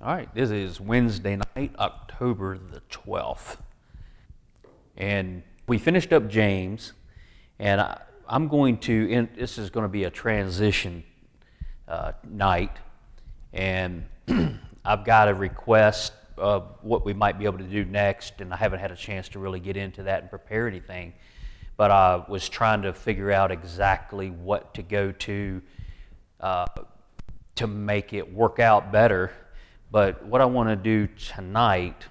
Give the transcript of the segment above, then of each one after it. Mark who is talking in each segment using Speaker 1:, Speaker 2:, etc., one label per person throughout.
Speaker 1: All right, this is Wednesday night, October the 12th. And we finished up James, and I, am going to, in, this is going to be a transition uh, night, and I've got a request of what we might be able to do next, and I haven't had a chance to really get into that and prepare anything. But I was trying to figure out exactly what to go to uh, to make it work out better but what I want to do tonight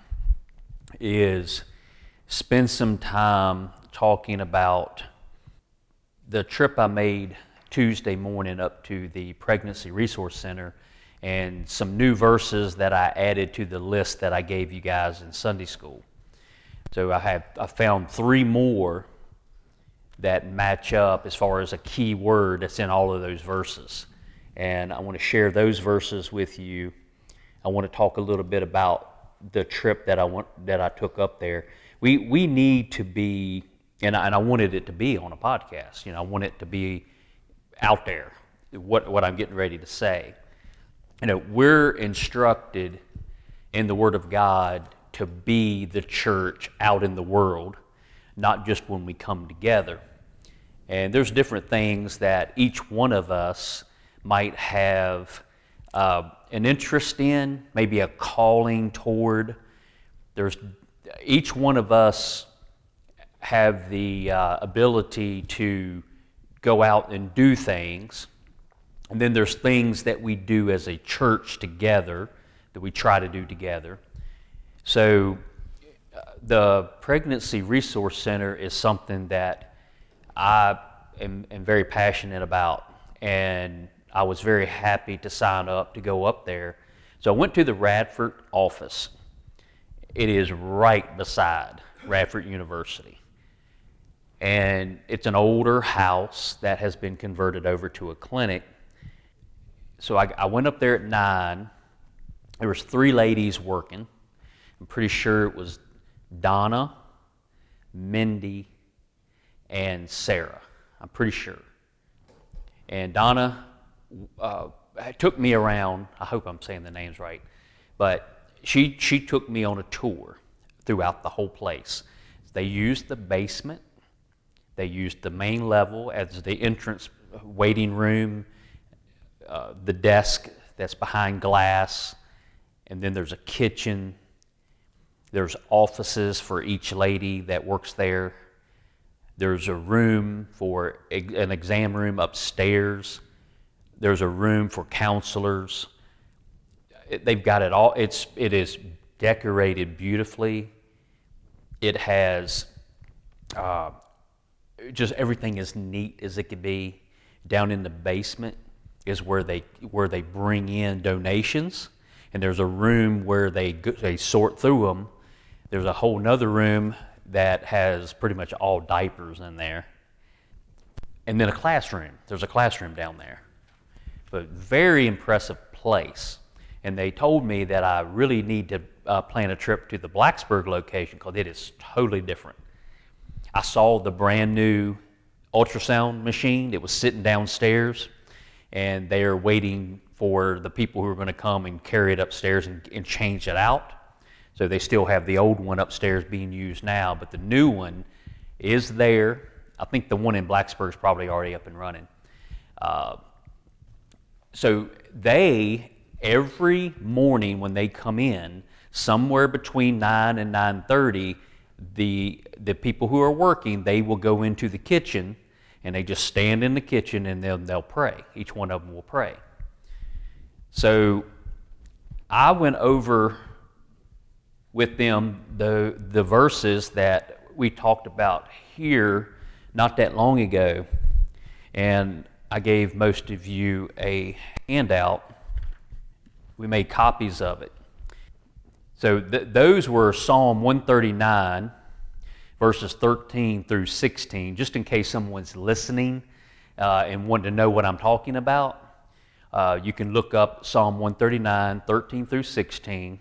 Speaker 1: is spend some time talking about the trip I made Tuesday morning up to the Pregnancy Resource Center and some new verses that I added to the list that I gave you guys in Sunday school. So I have I found three more that match up as far as a key word that's in all of those verses. And I want to share those verses with you I want to talk a little bit about the trip that I want that I took up there. We we need to be, and I, and I wanted it to be on a podcast. You know, I want it to be out there. What what I'm getting ready to say. You know, we're instructed in the Word of God to be the church out in the world, not just when we come together. And there's different things that each one of us might have uh, an interest in, maybe a calling toward. There's each one of us have the uh, ability to go out and do things. And then there's things that we do as a church together that we try to do together. So uh, the Pregnancy Resource Center is something that I am, am very passionate about. And I was very happy to sign up to go up there. So I went to the Radford office. It is right beside Radford University. And it's an older house that has been converted over to a clinic. So I, I went up there at 9. There was three ladies working. I'm pretty sure it was Donna, Mindy, and Sarah. I'm pretty sure. And Donna uh, took me around. I hope I'm saying the names right, but she she took me on a tour throughout the whole place. They used the basement. They used the main level as the entrance waiting room, uh, the desk that's behind glass, and then there's a kitchen. There's offices for each lady that works there. There's a room for an exam room upstairs there's a room for counselors. They've got it all. It's it is decorated beautifully. It has uh, just everything as neat as it could be. Down in the basement is where they where they bring in donations, and there's a room where they they sort through them. There's a whole nother room that has pretty much all diapers in there, and then a classroom. There's a classroom down there but very impressive place. And they told me that I really need to uh, plan a trip to the Blacksburg location because it is totally different. I saw the brand new ultrasound machine that was sitting downstairs, and they are waiting for the people who are going to come and carry it upstairs and, and change it out. So they still have the old one upstairs being used now, but the new one is there. I think the one in Blacksburg is probably already up and running. Uh, so they every morning when they come in, somewhere between 9 and 9:30, the the people who are working, they will go into the kitchen and they just stand in the kitchen and they'll they'll pray. Each one of them will pray. So I went over with them the the verses that we talked about here not that long ago. And I gave most of you a handout. We made copies of it. So th- those were Psalm 139, verses 13 through 16, just in case someone's listening uh, and wanting to know what I'm talking about. Uh, you can look up Psalm 139, 13 through 16,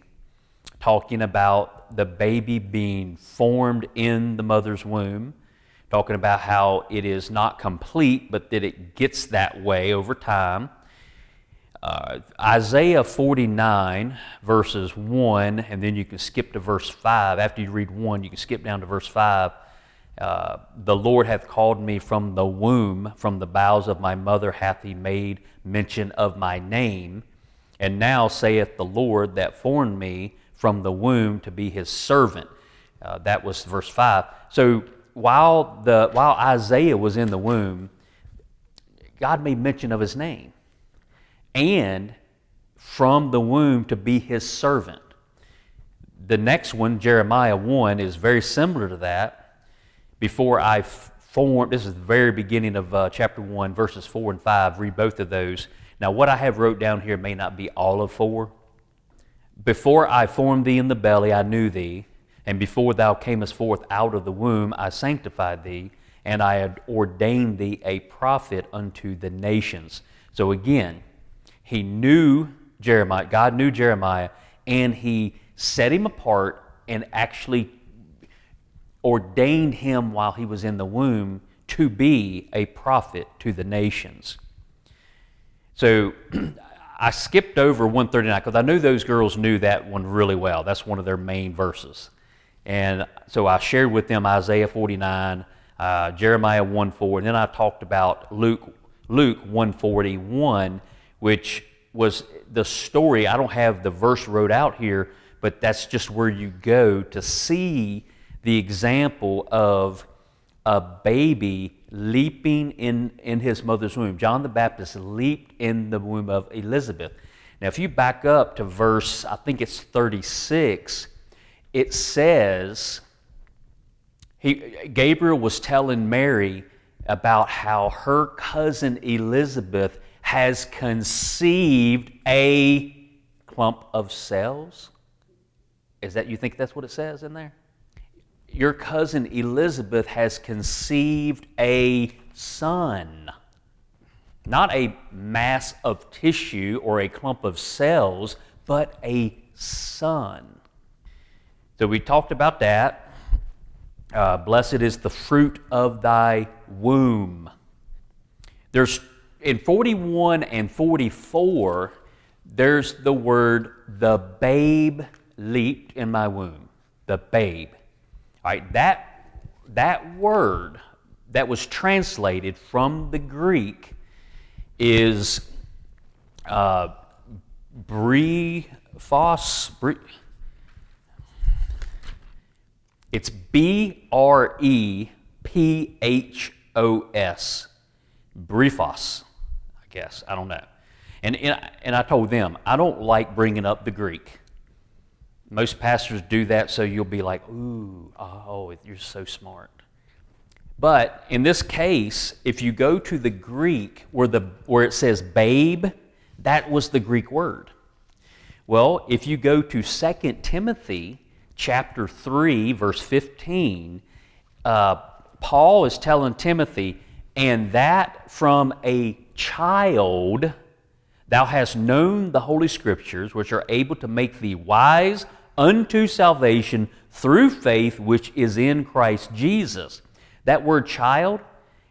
Speaker 1: talking about the baby being formed in the mother's womb talking about how it is not complete, but that it gets that way over time. Uh, Isaiah 49, verses 1, and then you can skip to verse 5. After you read 1, you can skip down to verse 5. Uh, the Lord hath called me from the womb, from the bowels of my mother hath he made mention of my name. And now saith the Lord that formed me from the womb to be his servant. Uh, that was verse 5. So while, the, while Isaiah was in the womb, God made mention of his name. And from the womb to be his servant. The next one, Jeremiah 1, is very similar to that before I formed, this is the very beginning of uh, chapter 1, verses 4 and 5. Read both of those. Now, what I have wrote down here may not be all of 4. Before I formed thee in the belly, I knew thee, and before thou camest forth out of the womb, I sanctified thee, and I had ordained thee a prophet unto the nations. So again, he knew Jeremiah, God knew Jeremiah, and he set him apart and actually ordained him while he was in the womb to be a prophet to the nations. So I skipped over 139 because I knew those girls knew that one really well. That's one of their main verses. And so I shared with them Isaiah 49, uh, Jeremiah 1 4, and then I talked about Luke, Luke 141, which was the story. I don't have the verse wrote out here, but that's just where you go to see the example of a baby leaping in, in his mother's womb. John the Baptist leaped in the womb of Elizabeth. Now, if you back up to verse, I think it's 36, it says, he, Gabriel was telling Mary about how her cousin Elizabeth has conceived a clump of cells. Is that, you think that's what it says in there? your cousin Elizabeth has conceived a son. Not a mass of tissue or a clump of cells, but a son. So we talked about that. Uh, blessed is the fruit of thy womb. There's in 41 and 44, there's the word the babe leaped in my womb. The babe. Right, that, that word that was translated from the Greek is uh, brephos. It's B R E P H O S. Briefos, I guess. I don't know. And, and, and I told them, I don't like bringing up the Greek. Most pastors do that so you'll be like, ooh, oh, you're so smart. But in this case, if you go to the Greek where, the, where it says babe, that was the Greek word. Well, if you go to 2 Timothy chapter 3, verse 15, uh, Paul is telling Timothy, and that from a child thou hast known the Holy Scriptures, which are able to make thee wise unto salvation through faith which is in Christ Jesus. That word child,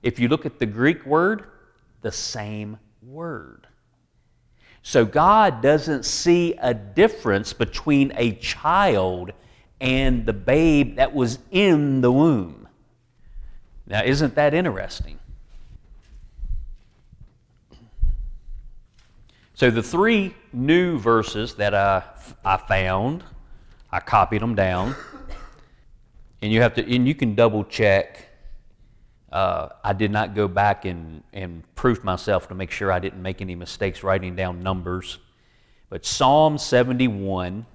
Speaker 1: if you look at the Greek word, the same word. So God doesn't see a difference between a child and the babe that was in the womb. Now, isn't that interesting? So, the three new verses that I, I found I copied them down. And you have to, and you can double check. Uh, I did not go back and, and proof myself to make sure I didn't make any mistakes writing down numbers. But Psalm 71,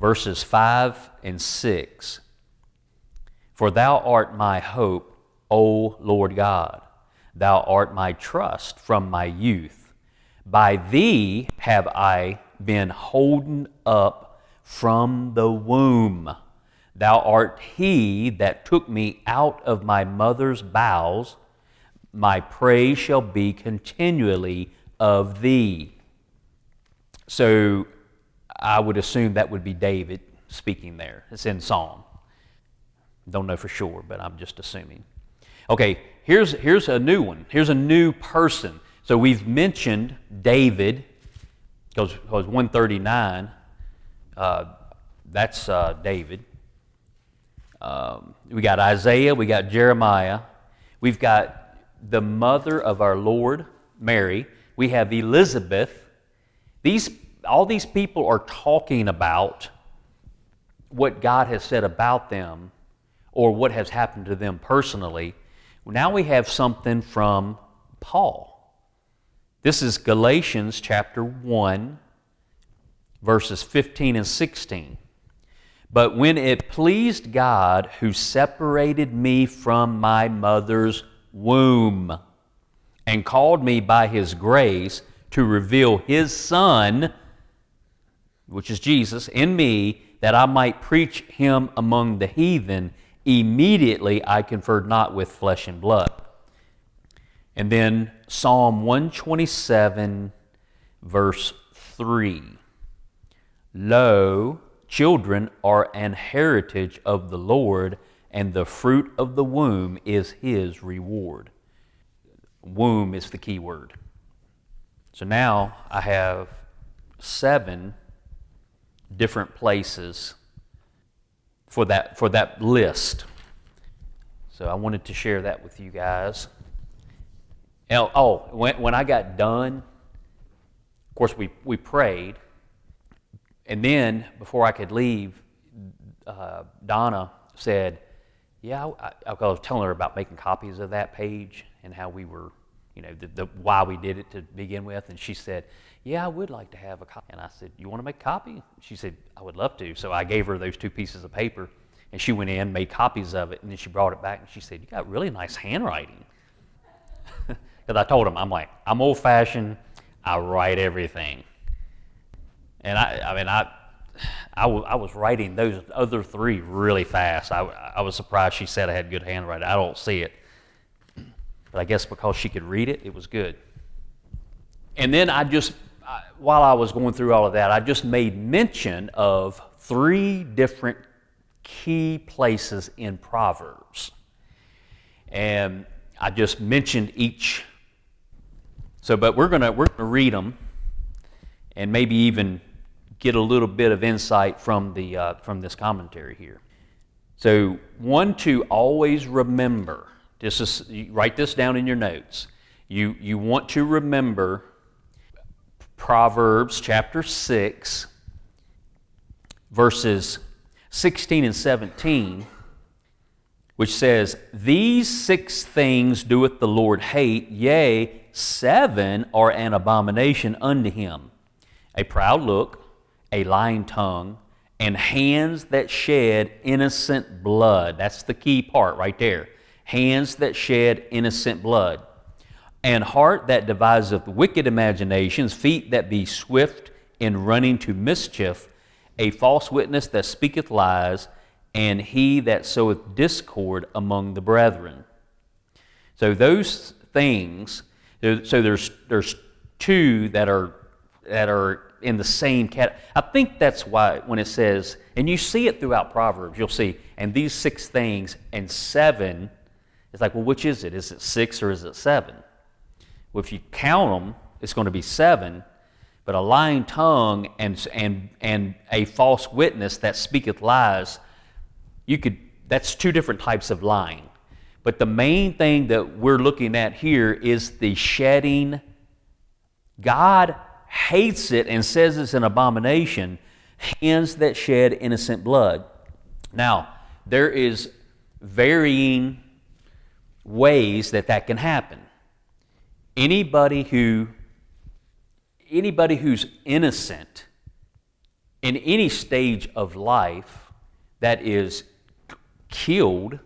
Speaker 1: verses 5 and 6 For thou art my hope, O Lord God. Thou art my trust from my youth. By thee have I been holden up from the womb. Thou art he that took me out of my mother's bowels. My praise shall be continually of thee. So I would assume that would be David speaking there. It's in Psalm. Don't know for sure, but I'm just assuming. Okay, here's, here's a new one. Here's a new person. So we've mentioned David, because 139, uh, that's uh, David. Um, we got Isaiah, we got Jeremiah, we've got the mother of our Lord, Mary, we have Elizabeth. These, all these people are talking about what God has said about them or what has happened to them personally. Now we have something from Paul. This is Galatians chapter 1, verses 15 and 16. But when it pleased God who separated me from my mother's womb and called me by his grace to reveal his Son, which is Jesus, in me, that I might preach him among the heathen, immediately I conferred not with flesh and blood and then Psalm 127, verse 3. Lo, children are an heritage of the Lord, and the fruit of the womb is his reward. Womb is the key word. So now I have seven different places for that, for that list. So I wanted to share that with you guys. Oh, when, when I got done, of course, we, we prayed. And then, before I could leave, uh, Donna said, Yeah, I, I, was telling her about making copies of that page and how we were, you know, the, the, why we did it to begin with. And she said, Yeah, I would like to have a copy. And I said, You want to make a copy? She said, I would love to. So I gave her those two pieces of paper, and she went in, made copies of it, and then she brought it back and she said, You got really nice handwriting. Because I told him, I'm like, I'm old fashioned, I write everything. And I, I mean, I, I, w- I was writing those other three really fast. I, I was surprised she said I had good handwriting. I don't see it. But I guess because she could read it, it was good. And then I just, while I was going through all of that, I just made mention of three different key places in Proverbs. And I just mentioned each so, but we're going to we're gonna read them and maybe even get a little bit of insight from, the, uh, from this commentary here. So, one to always remember, this is, write this down in your notes. You, you want to remember Proverbs chapter 6, verses 16 and 17, which says, These six things doeth the Lord hate, yea, seven are an abomination unto him a proud look, a lying tongue, and hands that shed innocent blood. That's the key part right there. Hands that shed innocent blood. And heart that deviseth wicked imaginations, feet that be swift in running to mischief, a false witness that speaketh lies, and he that soweth discord among the brethren. So those things so there's, there's two that are, that are in the same category. I think that's why when it says, and you see it throughout Proverbs, you'll see, and these six things, and seven, it's like, well, which is it? Is it six or is it seven? Well, if you count them, it's going to be seven. But a lying tongue and, and, and a false witness that speaketh lies, you could, that's two different types of lying. But the main thing that we're looking at here is the shedding. God hates it and says it's an abomination, hands that shed innocent blood. Now, there is varying ways that that can happen. Anybody who anybody who's innocent in any stage of life that is killed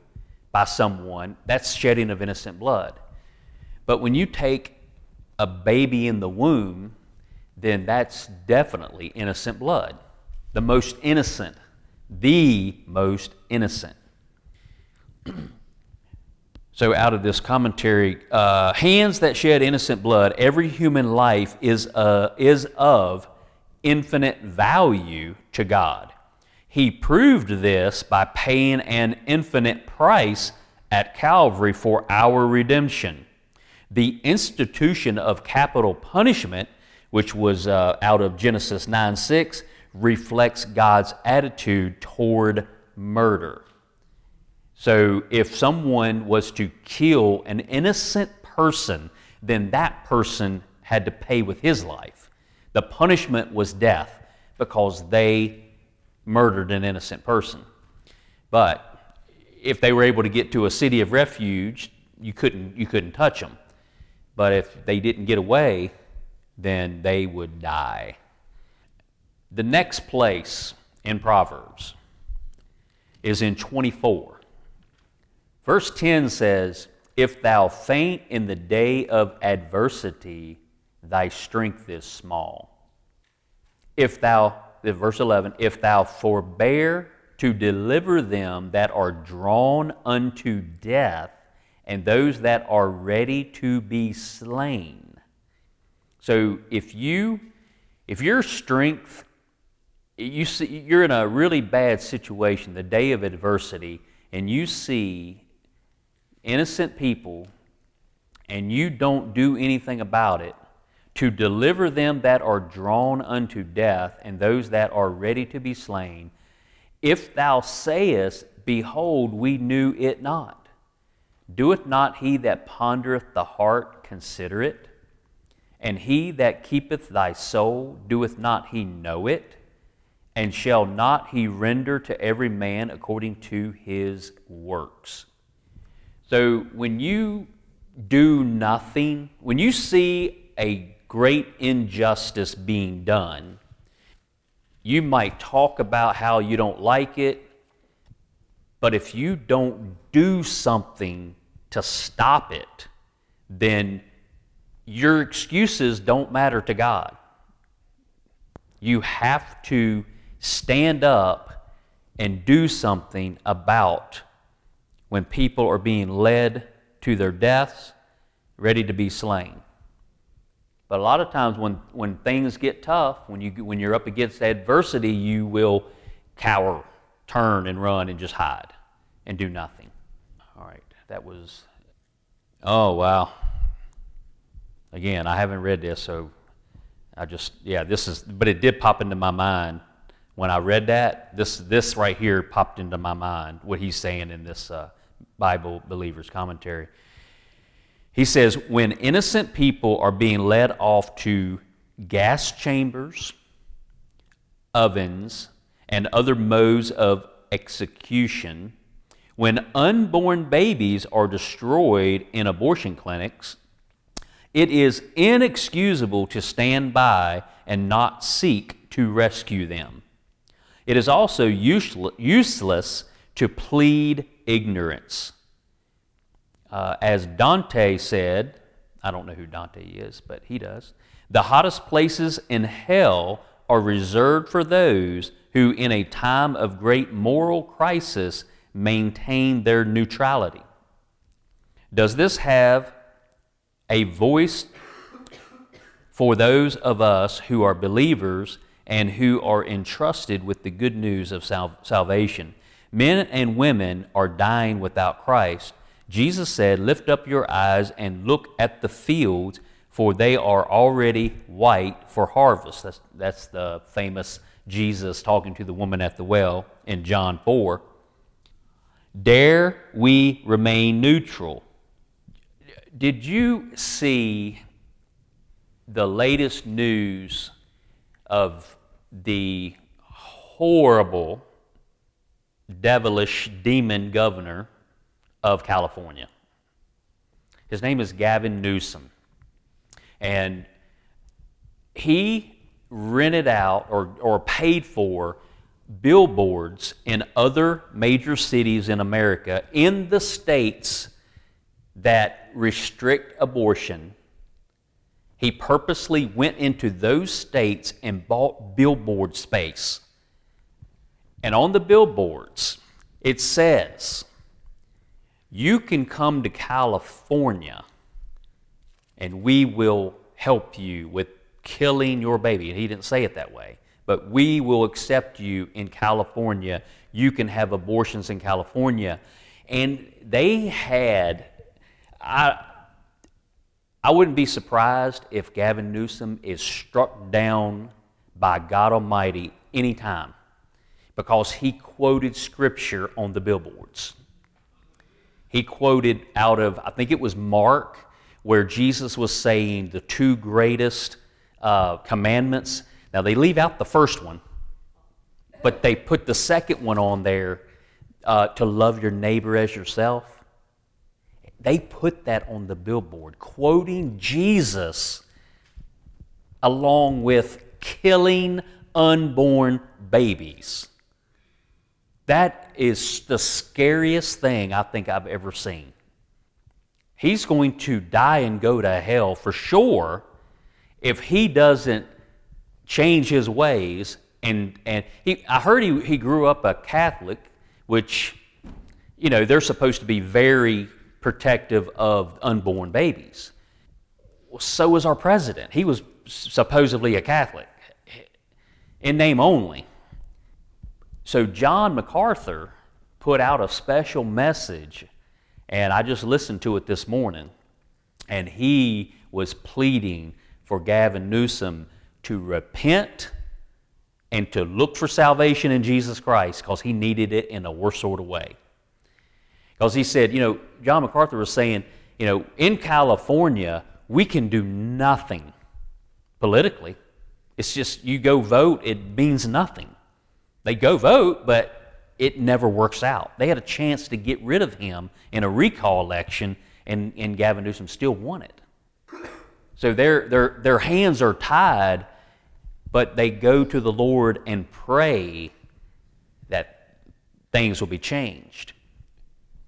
Speaker 1: by someone, that's shedding of innocent blood. But when you take a baby in the womb, then that's definitely innocent blood. The most innocent, the most innocent. so, out of this commentary, uh, hands that shed innocent blood, every human life is, uh, is of infinite value to God. He proved this by paying an infinite price at Calvary for our redemption. The institution of capital punishment, which was uh, out of Genesis 9 6, reflects God's attitude toward murder. So if someone was to kill an innocent person, then that person had to pay with his life. The punishment was death because they murdered an innocent person. But if they were able to get to a city of refuge, you couldn't, you couldn't touch them. But if they didn't get away, then they would die. The next place in Proverbs is in 24. Verse 10 says, If thou faint in the day of adversity, thy strength is small. If thou, verse 11, if thou forbear to deliver them that are drawn unto death, and those that are ready to be slain. So if you if your strength you see you're in a really bad situation, the day of adversity, and you see innocent people and you don't do anything about it, to deliver them that are drawn unto death and those that are ready to be slain, if thou sayest, Behold, we knew it not, doeth not he that pondereth the heart consider it? And he that keepeth thy soul, doeth not he know it? And shall not he render to every man according to his works? So when you do nothing, when you see a great injustice being done, you might talk about how you don't like it, but if you don't do something to stop it, then your excuses don't matter to God. You have to stand up and do something about when people are being led to their deaths, ready to be slain. But a lot of times when, when things get tough, when, you, when you're up against adversity, you will cower, turn, and run and just hide and do nothing. All right, that was. Oh, wow. Again, I haven't read this, so I just, yeah, this is, but it did pop into my mind when I read that. This, this right here popped into my mind, what he's saying in this uh, Bible Believer's Commentary. He says, when innocent people are being led off to gas chambers, ovens, and other modes of execution, when unborn babies are destroyed in abortion clinics, it is inexcusable to stand by and not seek to rescue them. It is also useless to plead ignorance. Uh, as Dante said, I don't know who Dante is, but he does. The hottest places in hell are reserved for those who, in a time of great moral crisis, maintain their neutrality. Does this have a voice for those of us who are believers and who are entrusted with the good news of sal- salvation? Men and women are dying without Christ. Jesus said, Lift up your eyes and look at the fields, for they are already white for harvest. That's, that's the famous Jesus talking to the woman at the well in John 4. Dare we remain neutral? Did you see the latest news of the horrible devilish demon governor of California. His name is Gavin Newsom. And he rented out or, or paid for billboards in other major cities in America in the states that restrict abortion. He purposely went into those states and bought billboard space and on the billboards, it says, You can come to California and we will help you with killing your baby. And he didn't say it that way, but we will accept you in California. You can have abortions in California. And they had, I, I wouldn't be surprised if Gavin Newsom is struck down by God Almighty anytime because he quoted scripture on the billboards. He quoted out of, I think it was Mark, where Jesus was saying the two greatest uh, commandments. Now, they leave out the first one, but they put the second one on there uh, to love your neighbor as yourself. They put that on the billboard, quoting Jesus along with killing unborn babies. That is the scariest thing I think I've ever seen. He's going to die and go to hell for sure if he doesn't change his ways. And, and he, I heard he, he grew up a Catholic, which, you know, they're supposed to be very protective of unborn babies. So was our president. He was supposedly a Catholic, in name only. So John MacArthur put out a special message, and I just listened to it this morning, and he was pleading for Gavin Newsom to repent and to look for salvation in Jesus Christ because he needed it in a worse sort of way. Because he said, you know, John MacArthur was saying, you know, in California, we can do nothing politically. It's just you go vote, it means nothing. They go vote, but it never works out. They had a chance to get rid of him in a recall election, and, and Gavin Newsom still won it. So their, their, their hands are tied, but they go to the Lord and pray that things will be changed.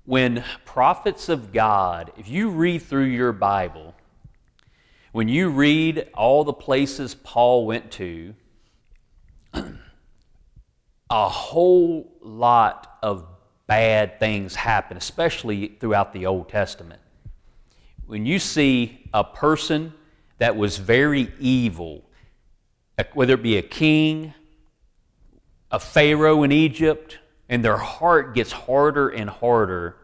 Speaker 1: When prophets of God, if you read through your Bible, when you read all the places Paul went to, a whole lot of bad things happen, especially throughout the Old Testament. When you see a person that was very evil, whether it be a king, a Pharaoh in Egypt, and their heart gets harder and harder,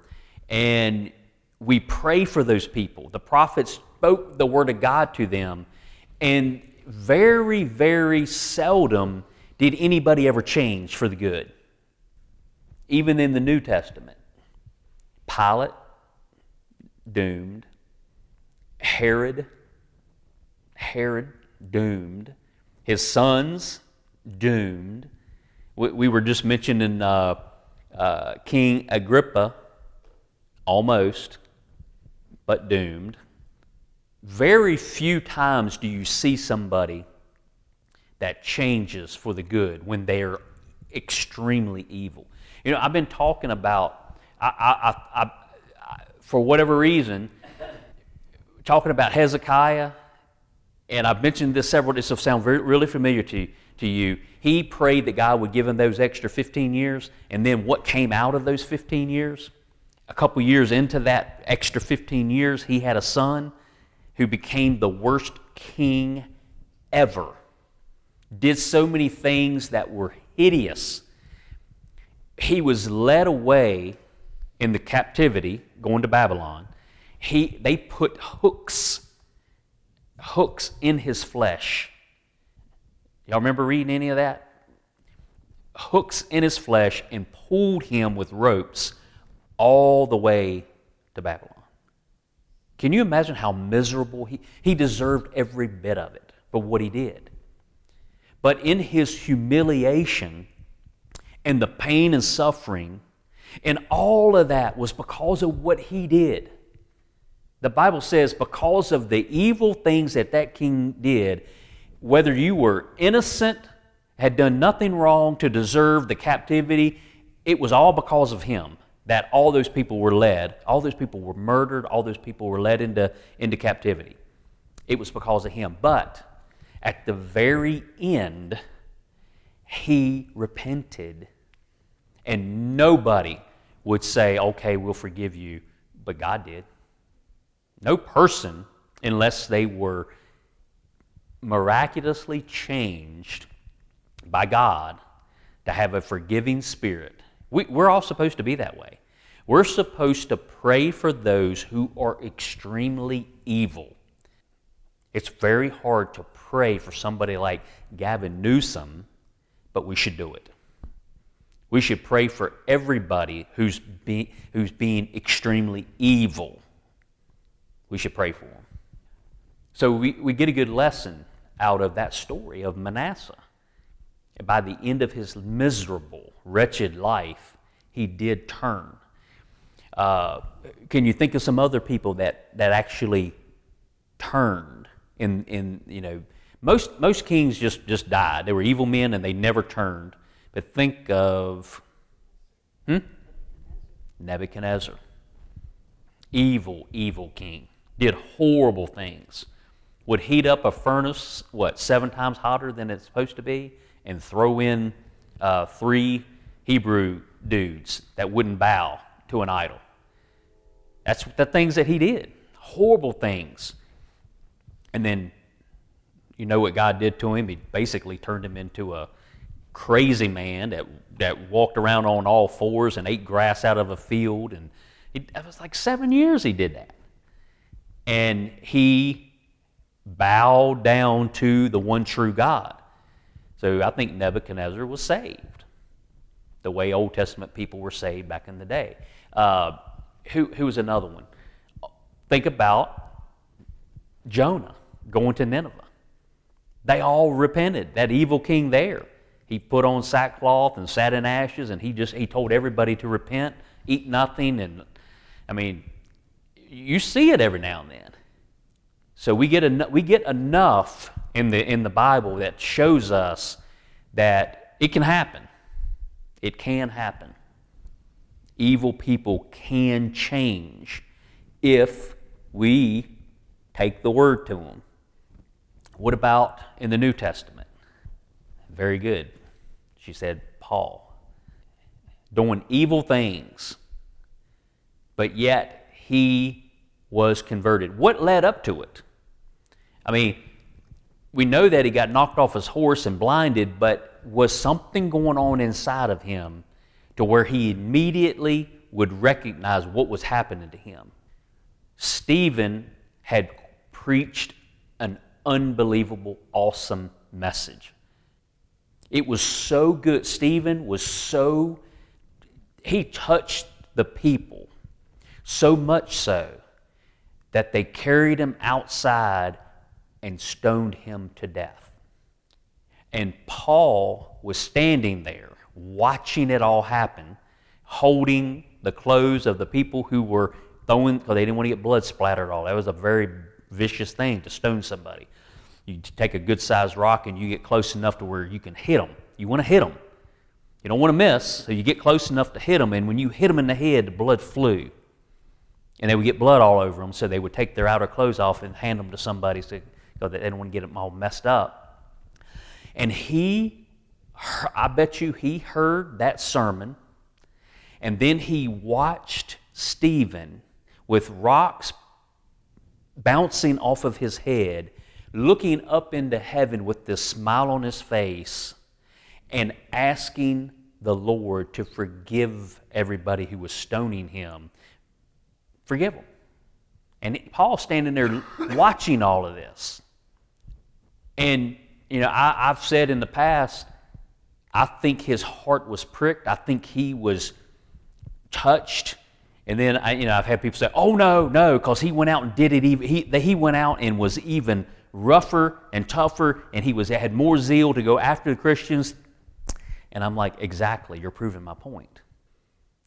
Speaker 1: and we pray for those people. The prophets spoke the word of God to them, and very, very seldom did anybody ever change for the good? Even in the New Testament. Pilate, doomed. Herod, Herod, doomed. His sons, doomed. We, we were just mentioning uh, uh, King Agrippa, almost, but doomed. Very few times do you see somebody that changes for the good when they are extremely evil. You know, I've been talking about, I, I, I, for whatever reason, talking about Hezekiah, and I've mentioned this several, this will sound very, really familiar to, to you. He prayed that God would give him those extra 15 years, and then what came out of those 15 years? A couple years into that extra 15 years, he had a son who became the worst king ever did so many things that were hideous. He was led away in the captivity, going to Babylon. He, they put hooks, hooks in his flesh. Y'all remember reading any of that? Hooks in his flesh and pulled him with ropes all the way to Babylon. Can you imagine how miserable he he deserved every bit of it for what he did. But in his humiliation and the pain and suffering, and all of that was because of what he did. The Bible says, because of the evil things that that king did, whether you were innocent, had done nothing wrong to deserve the captivity, it was all because of him that all those people were led, all those people were murdered, all those people were led into, into captivity. It was because of him. But at the very end, he repented. And nobody would say, okay, we'll forgive you, but God did. No person, unless they were miraculously changed by God to have a forgiving spirit. We, are all supposed to be that way. We're supposed to pray for those who are extremely evil It's very hard to pray for somebody like Gavin Newsom, but we should do it. We should pray for everybody who's, be, who's being extremely evil. We should pray for them. So we, we get a good lesson out of that story of Manasseh. By the end of his miserable, wretched life, he did turn. Uh, can you think of some other people that, that actually turned in, in you know, most, most kings just, just died. They were evil men and they never turned. But think of hmm? Nebuchadnezzar. Evil, evil king. Did horrible things. Would heat up a furnace, what, seven times hotter than it's supposed to be, and throw in uh, three Hebrew dudes that wouldn't bow to an idol. That's the things that he did. Horrible things. And then you know what God did to him? He basically turned him into a crazy man that, that walked around on all fours and ate grass out of a field. And it, it was like seven years he did that. And he bowed down to the one true God. So I think Nebuchadnezzar was saved the way Old Testament people were saved back in the day. Uh, who, who was another one? Think about Jonah going to Nineveh. They all repented. That evil king there, he put on sackcloth and sat in ashes, and he just he told everybody to repent, eat nothing, and I mean, you see it every now and then. So we get en- we get enough in the in the Bible that shows us that it can happen. It can happen. Evil people can change if we take the word to them. What about in the New Testament? Very good. She said, Paul. Doing evil things, but yet he was converted. What led up to it? I mean, we know that he got knocked off his horse and blinded, but was something going on inside of him to where he immediately would recognize what was happening to him? Stephen had preached an unbelievable, awesome message. It was so good. Stephen was so, he touched the people so much so that they carried him outside and stoned him to death. And Paul was standing there watching it all happen, holding the clothes of the people who were throwing, because they didn't want to get blood splattered all. That was a very vicious thing to stone somebody. You take a good sized rock and you get close enough to where you can hit them. You want to hit them. You don't want to miss, so you get close enough to hit them. And when you hit them in the head, the blood flew. And they would get blood all over them, so they would take their outer clothes off and hand them to somebody so, because they didn't want to get them all messed up. And he, I bet you he heard that sermon, and then he watched Stephen with rocks bouncing off of his head, looking up into heaven with this smile on his face, and asking the Lord to forgive everybody who was stoning him. Forgive them. And Paul standing there watching all of this. And, you know, I, I've said in the past, I think his heart was pricked. I think he was touched and then I, you know I've had people say, "Oh no, no," because he went out and did it. Even he he went out and was even rougher and tougher, and he was had more zeal to go after the Christians. And I'm like, exactly, you're proving my point.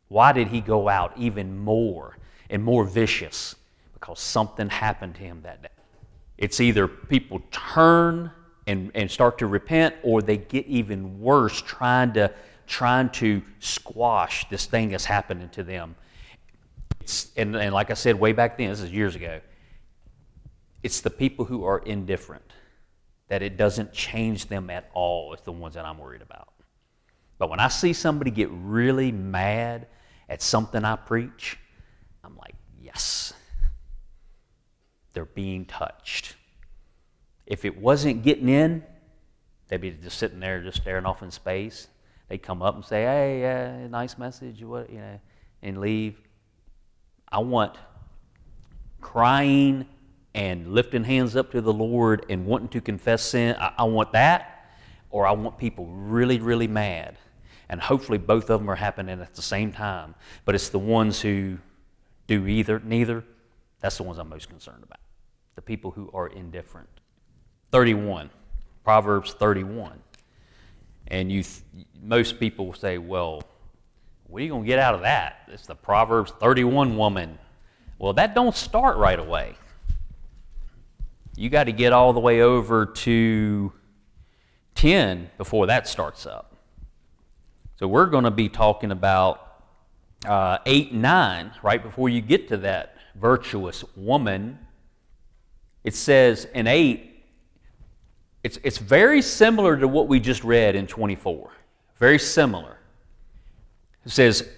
Speaker 1: Why did he go out even more and more vicious? Because something happened to him that day. It's either people turn and, and start to repent, or they get even worse trying to trying to squash this thing that's happening to them it's, and, and like I said way back then, this is years ago, it's the people who are indifferent, that it doesn't change them at all, it's the ones that I'm worried about. But when I see somebody get really mad at something I preach, I'm like, yes, they're being touched. If it wasn't getting in, they'd be just sitting there, just staring off in space. They'd come up and say, "Hey, uh, nice message," what you know, and leave. I want crying and lifting hands up to the Lord and wanting to confess sin. I, I want that, or I want people really, really mad. And hopefully both of them are happening at the same time. But it's the ones who do either, neither, that's the ones I'm most concerned about. The people who are indifferent. 31, Proverbs 31. And you, most people will say, well, what are you going to get out of that? It's the Proverbs 31 woman. Well, that don't start right away. You got to get all the way over to 10 before that starts up. So we're going to be talking about uh, 8 9, right before you get to that virtuous woman. It says in 8, it's, it's very similar to what we just read in 24. Very similar. It says,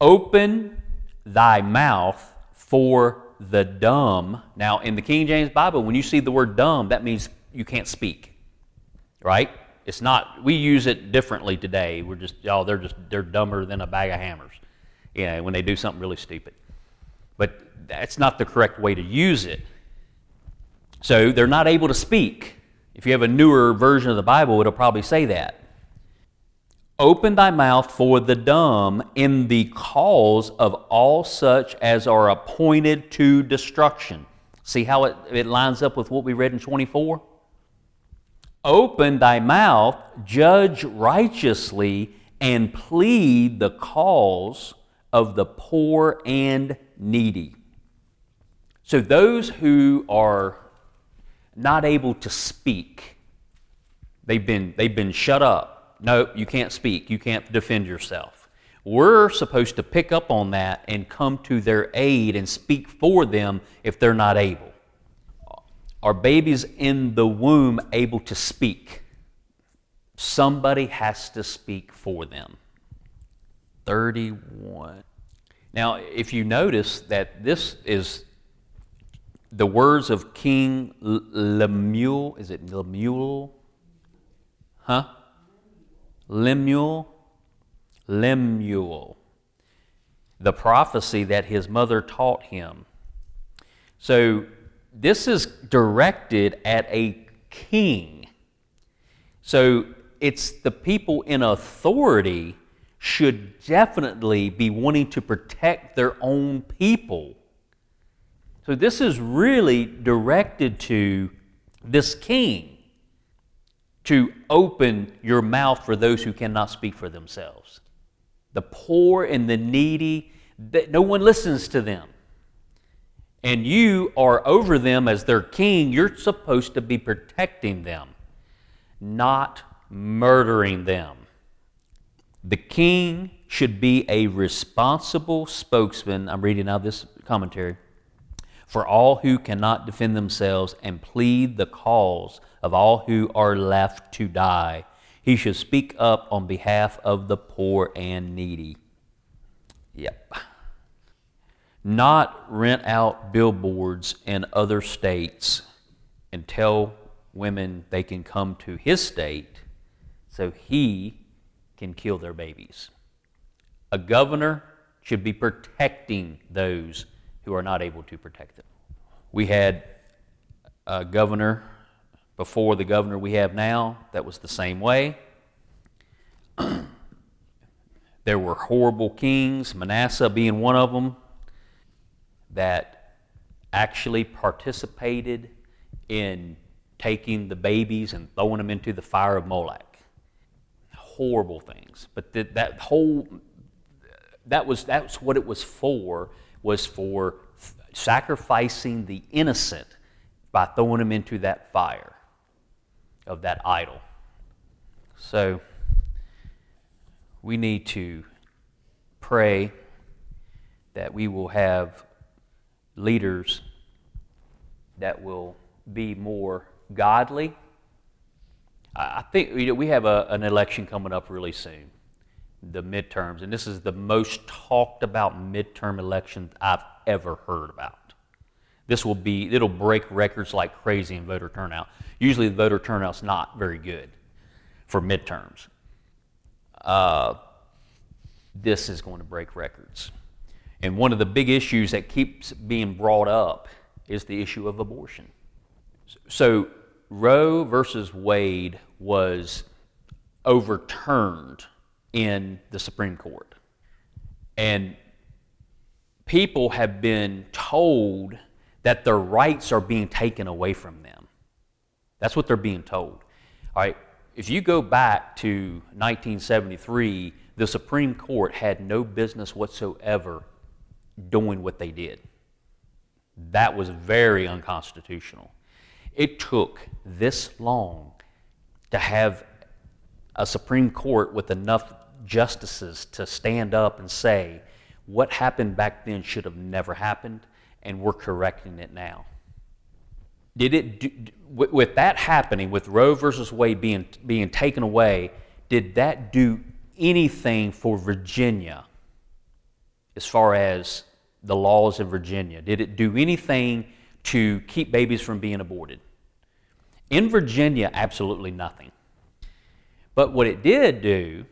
Speaker 1: Open thy mouth for the dumb. Now, in the King James Bible, when you see the word dumb, that means you can't speak, right? It's not, we use it differently today. We're just, y'all, they're just, they're dumber than a bag of hammers, you know, when they do something really stupid. But that's not the correct way to use it. So they're not able to speak. If you have a newer version of the Bible, it'll probably say that. Open thy mouth for the dumb in the cause of all such as are appointed to destruction. See how it, it lines up with what we read in 24? Open thy mouth, judge righteously, and plead the cause of the poor and needy. So, those who are not able to speak. They've been, they've been shut up. No, you can't speak. You can't defend yourself. We're supposed to pick up on that and come to their aid and speak for them if they're not able. Are babies in the womb able to speak? Somebody has to speak for them. 31. Now, if you notice that this is the words of King Lemuel, is it Lemuel? Huh? Lemuel? Lemuel. The prophecy that his mother taught him. So this is directed at a king. So it's the people in authority should definitely be wanting to protect their own people so this is really directed to this king to open your mouth for those who cannot speak for themselves. The poor and the needy, that no one listens to them. And you are over them as their king. You're supposed to be protecting them, not murdering them. The king should be a responsible spokesman. I'm reading now this commentary for all who cannot defend themselves and plead the cause of all who are left to die. He should speak up on behalf of the poor and needy. Yep. Not rent out billboards in other states and tell women they can come to his state so he can kill their babies. A governor should be protecting those who are not able to protect them. We had a governor before the governor we have now that was the same way. there were horrible kings, Manasseh being one of them, that actually participated in taking the babies and throwing them into the fire of Molech. Horrible things. But that, that whole that was that's what it was for was for sacrificing the innocent by throwing them into that fire of that idol. So we need to pray that we will have leaders that will be more godly. I think we have a, an election coming up really soon the midterms, and this is the most talked about midterm election I've ever heard about. This will be, it'll break records like crazy in voter turnout. Usually the voter turnout's not very good for midterms. Uh, this is going to break records. And one of the big issues that keeps being brought up is the issue of abortion. So Roe versus Wade was overturned in the Supreme Court. And people have been told that their rights are being taken away from them. That's what they're being told. All right, if you go back to 1973, the Supreme Court had no business whatsoever doing what they did. That was very unconstitutional. It took this long to have a Supreme Court with enough justices to stand up and say, what happened back then should have never happened, and we're correcting it now. Did it do, with that happening, with Roe versus Wade being being taken away? Did that do anything for Virginia as far as the laws in Virginia? Did it do anything to keep babies from being aborted? In Virginia, absolutely nothing. But what it did do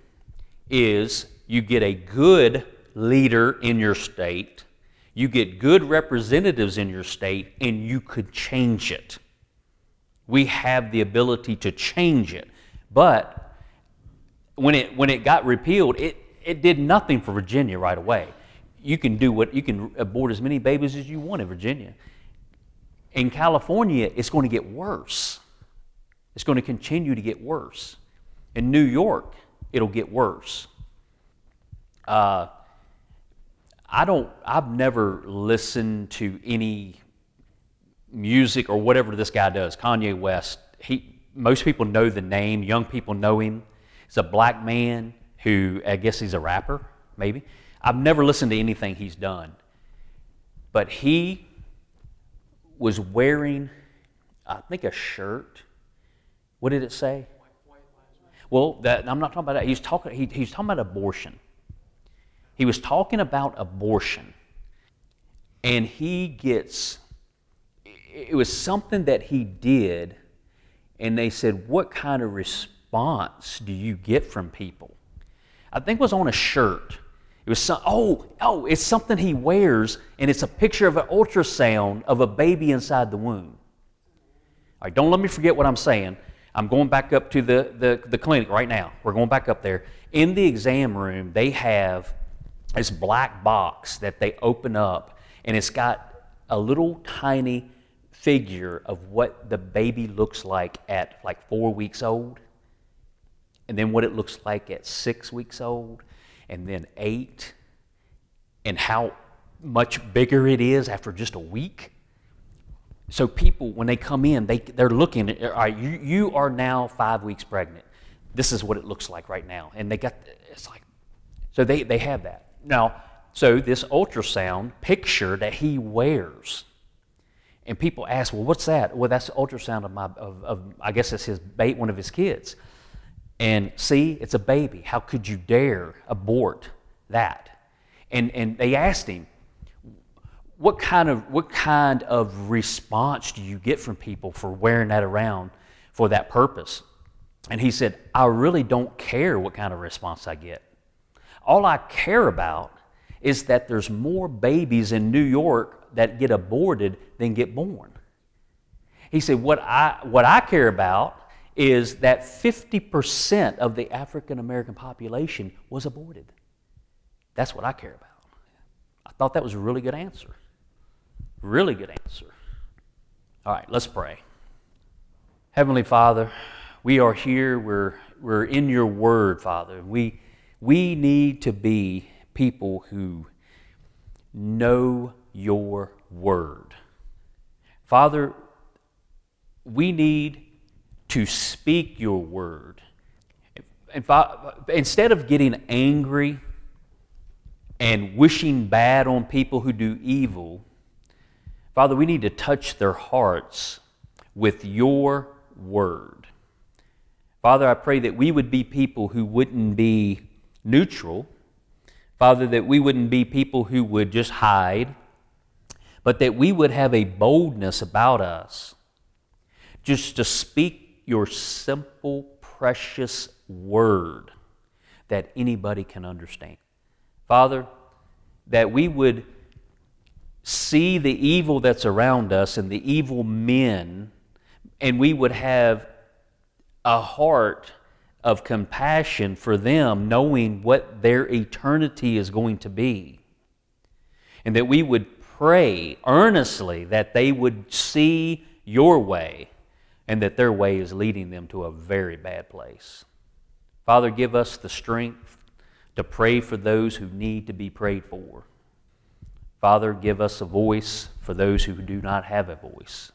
Speaker 1: is you get a good leader in your state, you get good representatives in your state, and you could change it. We have the ability to change it. But when it, when it got repealed, it, it did nothing for Virginia right away. You can do what you can abort as many babies as you want in Virginia. In California, it's going to get worse. It's going to continue to get worse. In New York, it'll get worse. Uh, I don't, I've never listened to any music or whatever this guy does, Kanye West. He, most people know the name, young people know him. He's a black man who, I guess he's a rapper, maybe. I've never listened to anything he's done. But he was wearing, I think, a shirt. What did it say? Well, that, I'm not talking about that. He's talking, he, he's talking about abortion. He was talking about abortion. And he gets, it was something that he did, and they said, What kind of response do you get from people? I think it was on a shirt. It was some, oh, oh, it's something he wears, and it's a picture of an ultrasound of a baby inside the womb. All right, don't let me forget what I'm saying. I'm going back up to the, the, the clinic right now. We're going back up there. In the exam room, they have this black box that they open up, and it's got a little tiny figure of what the baby looks like at like four weeks old, and then what it looks like at six weeks old, and then eight, and how much bigger it is after just a week. So people, when they come in, they, they're looking, at, all right, you, you are now five weeks pregnant. This is what it looks like right now. And they got, it's like, so they, they have that. Now, so this ultrasound picture that he wears, and people ask, well, what's that? Well, that's the ultrasound of my, of, of I guess it's his, one of his kids. And see, it's a baby. How could you dare abort that? And, and they asked him, what kind of what kind of response do you get from people for wearing that around for that purpose? And he said i really don't care what kind of response i get. All i care about is that there's more babies in new york that get aborted than get born. He said what i what i care about is that 50% of the african american population was aborted. That's what i care about. I thought that was a really good answer Really good answer. All right, let's pray. Heavenly Father, we are here, we're, we're in your word, Father. We, we need to be people who know your word. Father, we need to speak your word. Instead of getting angry and wishing bad on people who do evil, Father, we need to touch their hearts with your word. Father, I pray that we would be people who wouldn't be neutral. Father, that we wouldn't be people who would just hide, but that we would have a boldness about us just to speak your simple, precious word that anybody can understand. Father, that we would see the evil that's around us and the evil men, and we would have a heart of compassion for them, knowing what their eternity is going to be. And that we would pray earnestly that they would see your way and that their way is leading them to a very bad place. Father, give us the strength to pray for those who need to be prayed for. Father, give us a voice for those who do not have a voice.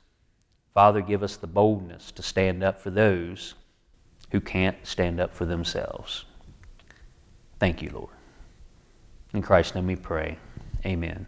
Speaker 1: Father, give us the boldness to stand up for those who can't stand up for themselves. Thank you, Lord. In Christ's name we pray. Amen.